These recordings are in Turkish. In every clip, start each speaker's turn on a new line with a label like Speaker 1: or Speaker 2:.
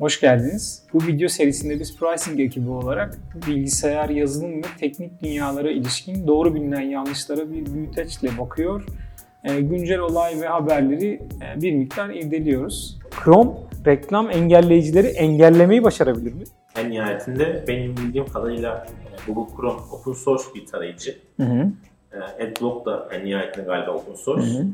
Speaker 1: Hoş geldiniz. Bu video serisinde biz pricing ekibi olarak bilgisayar, yazılım ve teknik dünyalara ilişkin doğru bilinen yanlışlara bir büyüteçle bakıyor. E, güncel olay ve haberleri e, bir miktar irdeliyoruz. Chrome reklam engelleyicileri engellemeyi başarabilir mi?
Speaker 2: En nihayetinde benim bildiğim kadarıyla e, Google Chrome open source bir tarayıcı.
Speaker 1: Hı hı.
Speaker 2: E, Adblock da en nihayetinde galiba open source.
Speaker 1: Hı hı.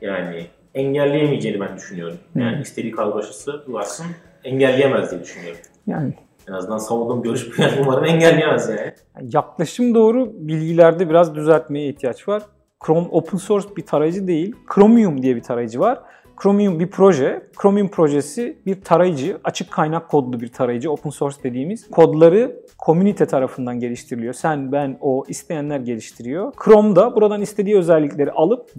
Speaker 2: Yani engelleyemeyeceğini ben düşünüyorum. Yani
Speaker 1: Hı.
Speaker 2: istediği kargaşası varsın engelleyemez diye düşünüyorum.
Speaker 1: Yani
Speaker 2: En azından savunduğum görüş bu yani umarım engelleyemez yani.
Speaker 1: yaklaşım doğru bilgilerde biraz düzeltmeye ihtiyaç var. Chrome open source bir tarayıcı değil. Chromium diye bir tarayıcı var. Chromium bir proje. Chromium projesi bir tarayıcı, açık kaynak kodlu bir tarayıcı, open source dediğimiz. Kodları komünite tarafından geliştiriliyor. Sen, ben, o isteyenler geliştiriyor. Chrome'da buradan istediği özellikleri alıp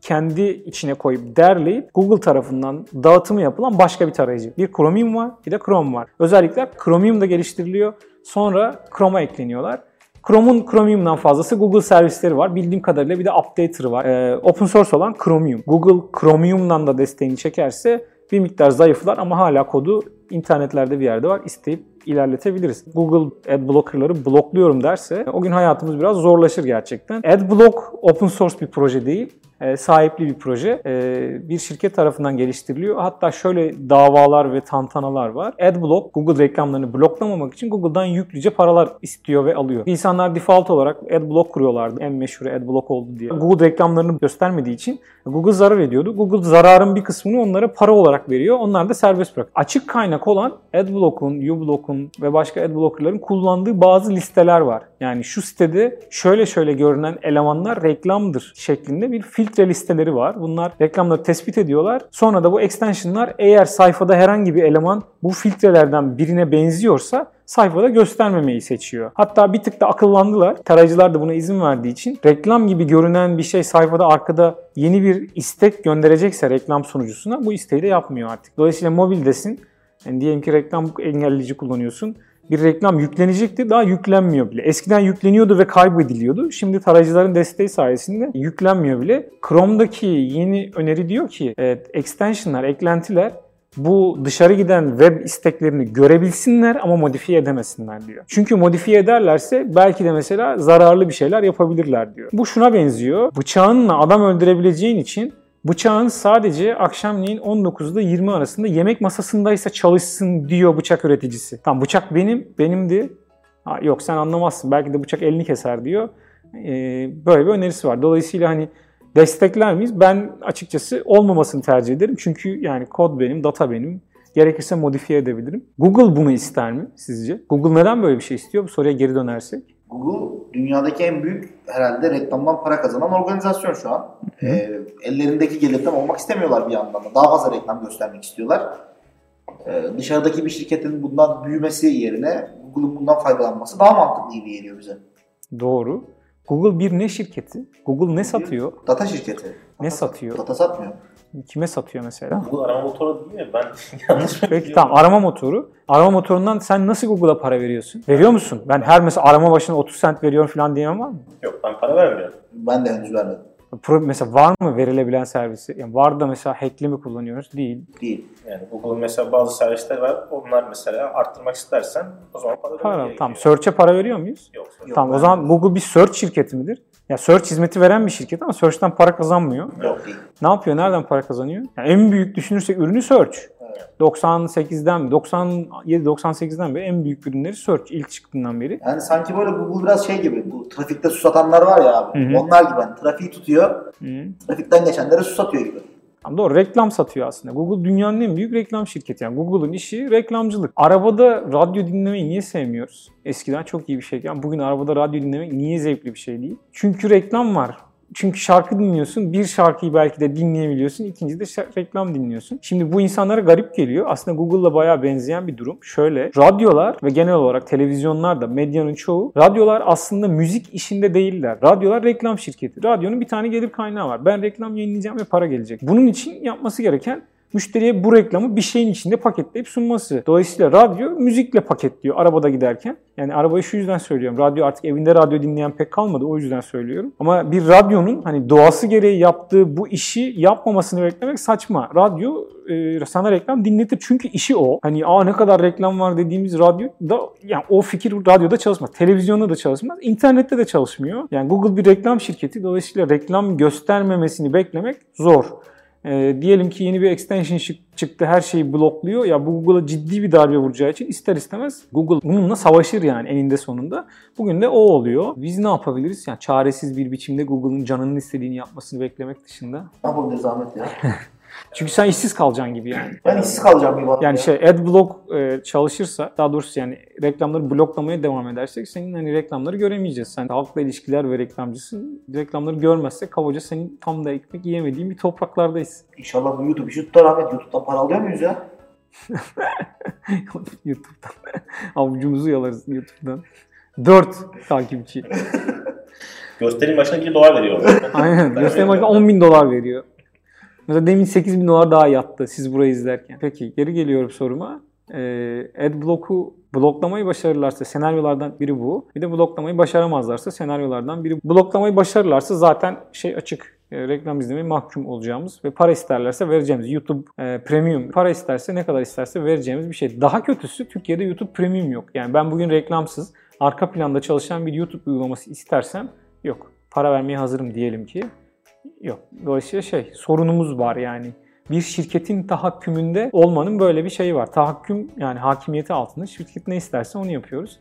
Speaker 1: kendi içine koyup derleyip Google tarafından dağıtımı yapılan başka bir tarayıcı. Bir Chromium var, bir de Chrome var. Özellikler Chromium'da geliştiriliyor. Sonra Chrome'a ekleniyorlar. Chrome'un Chromium'dan fazlası Google servisleri var. Bildiğim kadarıyla bir de updater'ı var. Ee, open source olan Chromium. Google Chromium'dan da desteğini çekerse bir miktar zayıflar ama hala kodu internetlerde bir yerde var. İsteyip ilerletebiliriz. Google Adblocker'ları blokluyorum derse o gün hayatımız biraz zorlaşır gerçekten. Adblock open source bir proje değil e, sahipli bir proje. E, bir şirket tarafından geliştiriliyor. Hatta şöyle davalar ve tantanalar var. Adblock Google reklamlarını bloklamamak için Google'dan yüklüce paralar istiyor ve alıyor. İnsanlar default olarak Adblock kuruyorlardı. En meşhur Adblock oldu diye. Google reklamlarını göstermediği için Google zarar ediyordu. Google zararın bir kısmını onlara para olarak veriyor. Onlar da serbest bırak. Açık kaynak olan Adblock'un, uBlock'un ve başka adblocker'ların kullandığı bazı listeler var. Yani şu sitede şöyle şöyle görünen elemanlar reklamdır şeklinde bir filtre listeleri var. Bunlar reklamları tespit ediyorlar. Sonra da bu extensionlar eğer sayfada herhangi bir eleman bu filtrelerden birine benziyorsa sayfada göstermemeyi seçiyor. Hatta bir tık da akıllandılar. Tarayıcılar da buna izin verdiği için reklam gibi görünen bir şey sayfada arkada yeni bir istek gönderecekse reklam sunucusuna bu isteği de yapmıyor artık. Dolayısıyla mobildesin. Yani diyelim ki reklam engelleyici kullanıyorsun bir reklam yüklenecekti daha yüklenmiyor bile. Eskiden yükleniyordu ve kaybediliyordu. Şimdi tarayıcıların desteği sayesinde yüklenmiyor bile. Chrome'daki yeni öneri diyor ki evet, extensionlar, eklentiler bu dışarı giden web isteklerini görebilsinler ama modifiye edemesinler diyor. Çünkü modifiye ederlerse belki de mesela zararlı bir şeyler yapabilirler diyor. Bu şuna benziyor. Bıçağınla adam öldürebileceğin için Bıçağın sadece akşamleyin 19'da 20 arasında yemek masasındaysa çalışsın diyor bıçak üreticisi. Tamam bıçak benim, benimdi. Ha, yok sen anlamazsın belki de bıçak elini keser diyor. Ee, böyle bir önerisi var. Dolayısıyla hani destekler miyiz? Ben açıkçası olmamasını tercih ederim. Çünkü yani kod benim, data benim. Gerekirse modifiye edebilirim. Google bunu ister mi sizce? Google neden böyle bir şey istiyor? Bu soruya geri dönersek.
Speaker 3: Google dünyadaki en büyük herhalde reklamdan para kazanan organizasyon şu an. E, ellerindeki gelirden olmak istemiyorlar bir yandan da. Daha fazla reklam göstermek istiyorlar. E, dışarıdaki bir şirketin bundan büyümesi yerine Google'un bundan faydalanması daha mantıklı gibi geliyor bize.
Speaker 1: Doğru. Google bir ne şirketi? Google ne satıyor?
Speaker 3: Data şirketi.
Speaker 1: Ne satıyor?
Speaker 3: Data satmıyor.
Speaker 1: Kime satıyor mesela?
Speaker 2: Google arama motoru değil mi? Ben yanlış mı
Speaker 1: Peki tamam arama motoru. Arama motorundan sen nasıl Google'a para veriyorsun? Veriyor musun? Ben her mesela arama başına 30 cent veriyorum falan diyemem var mı?
Speaker 2: Yok ben para vermiyorum.
Speaker 3: Ben de henüz vermedim.
Speaker 1: Pro, mesela var mı verilebilen servisi? Yani var da mesela hackli mi kullanıyoruz? Değil.
Speaker 3: Değil.
Speaker 2: Yani Google'ın mesela bazı servisleri var. Onlar mesela arttırmak istersen o zaman para
Speaker 1: Para. Tamam. Search'e para veriyor muyuz?
Speaker 2: Yok.
Speaker 3: Yok,
Speaker 1: tamam o zaman Google bir search şirketi midir? Ya search hizmeti veren bir şirket ama search'ten para kazanmıyor.
Speaker 3: Yok değil.
Speaker 1: Ne yapıyor? Nereden para kazanıyor? Yani en büyük düşünürsek ürünü search. 98'den 97 98'den beri en büyük ürünleri search ilk çıktığından beri.
Speaker 3: Yani sanki böyle Google biraz şey gibi. Bu trafikte su satanlar var ya abi.
Speaker 1: Hı hı.
Speaker 3: Onlar gibi. Yani trafiği tutuyor.
Speaker 1: Hı.
Speaker 3: Trafikten geçenlere su satıyor gibi.
Speaker 1: Doğru reklam satıyor aslında. Google dünyanın en büyük reklam şirketi. Yani Google'ın işi reklamcılık. Arabada radyo dinlemeyi niye sevmiyoruz? Eskiden çok iyi bir şeyken bugün arabada radyo dinlemek niye zevkli bir şey değil? Çünkü reklam var. Çünkü şarkı dinliyorsun. Bir şarkıyı belki de dinleyebiliyorsun. ikinci de reklam dinliyorsun. Şimdi bu insanlara garip geliyor. Aslında Google'la bayağı benzeyen bir durum. Şöyle radyolar ve genel olarak televizyonlar da medyanın çoğu radyolar aslında müzik işinde değiller. Radyolar reklam şirketi. Radyonun bir tane gelir kaynağı var. Ben reklam yayınlayacağım ve para gelecek. Bunun için yapması gereken müşteriye bu reklamı bir şeyin içinde paketleyip sunması. Dolayısıyla radyo müzikle paketliyor arabada giderken. Yani arabayı şu yüzden söylüyorum. Radyo artık evinde radyo dinleyen pek kalmadı. O yüzden söylüyorum. Ama bir radyonun hani doğası gereği yaptığı bu işi yapmamasını beklemek saçma. Radyo e, sana reklam dinletir. Çünkü işi o. Hani aa ne kadar reklam var dediğimiz radyo da yani o fikir radyoda çalışmaz. Televizyonda da çalışmaz. internette de çalışmıyor. Yani Google bir reklam şirketi. Dolayısıyla reklam göstermemesini beklemek zor. E, diyelim ki yeni bir extension çıktı her şeyi blokluyor. Ya bu Google'a ciddi bir darbe vuracağı için ister istemez Google bununla savaşır yani eninde sonunda. Bugün de o oluyor. Biz ne yapabiliriz? Yani çaresiz bir biçimde Google'ın canının istediğini yapmasını beklemek dışında.
Speaker 3: Ne yapabiliriz Ahmet ya?
Speaker 1: Çünkü sen işsiz kalacaksın gibi yani.
Speaker 3: Ben işsiz kalacağım gibi.
Speaker 1: Yani şey adblock e, çalışırsa daha doğrusu yani reklamları bloklamaya devam edersek senin hani reklamları göremeyeceğiz. Sen halkla ilişkiler ve reklamcısın. Reklamları görmezsek kabaca senin tam da ekmek yiyemediğin bir topraklardayız.
Speaker 3: İnşallah bu YouTube işi tutar Ahmet. YouTube'dan para alıyor muyuz ya?
Speaker 1: YouTube'dan. Avucumuzu yalarız YouTube'dan. 4 takipçi.
Speaker 2: Gösterim başına 1 dolar veriyor.
Speaker 1: Aynen. Gösterim başına 10 bin dolar veriyor. Mesela demin 8 bin dolar daha yattı siz burayı izlerken. Peki geri geliyorum soruma. Ee, Adblock'u bloklamayı başarırlarsa senaryolardan biri bu. Bir de bloklamayı başaramazlarsa senaryolardan biri. Bloklamayı başarırlarsa zaten şey açık e, reklam izlemeye mahkum olacağımız ve para isterlerse vereceğimiz YouTube e, Premium para isterse ne kadar isterse vereceğimiz bir şey. Daha kötüsü Türkiye'de YouTube Premium yok. Yani ben bugün reklamsız arka planda çalışan bir YouTube uygulaması istersem yok. Para vermeye hazırım diyelim ki. Yok. Dolayısıyla şey sorunumuz var yani. Bir şirketin tahakkümünde olmanın böyle bir şeyi var. Tahakküm yani hakimiyeti altında şirket ne isterse onu yapıyoruz.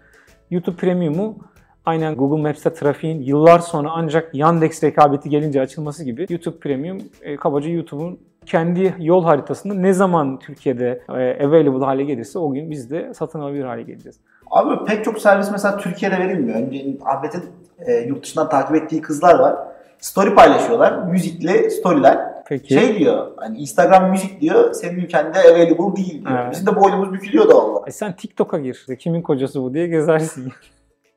Speaker 1: YouTube Premium'u aynen Google Maps'te trafiğin yıllar sonra ancak Yandex rekabeti gelince açılması gibi YouTube Premium e, kabaca YouTube'un kendi yol haritasında ne zaman Türkiye'de e, available hale gelirse o gün biz de satın alabilir hale geleceğiz.
Speaker 3: Abi pek çok servis mesela Türkiye'de verilmiyor. Önce Ahmet'in e, yurt dışından takip ettiği kızlar var story paylaşıyorlar. Müzikli storyler. Peki. Şey diyor hani Instagram müzik diyor senin ülkende available değil diyor. Evet. Bizim de boynumuz bükülüyor da valla.
Speaker 1: E sen TikTok'a gir. Kimin kocası bu diye gezersin.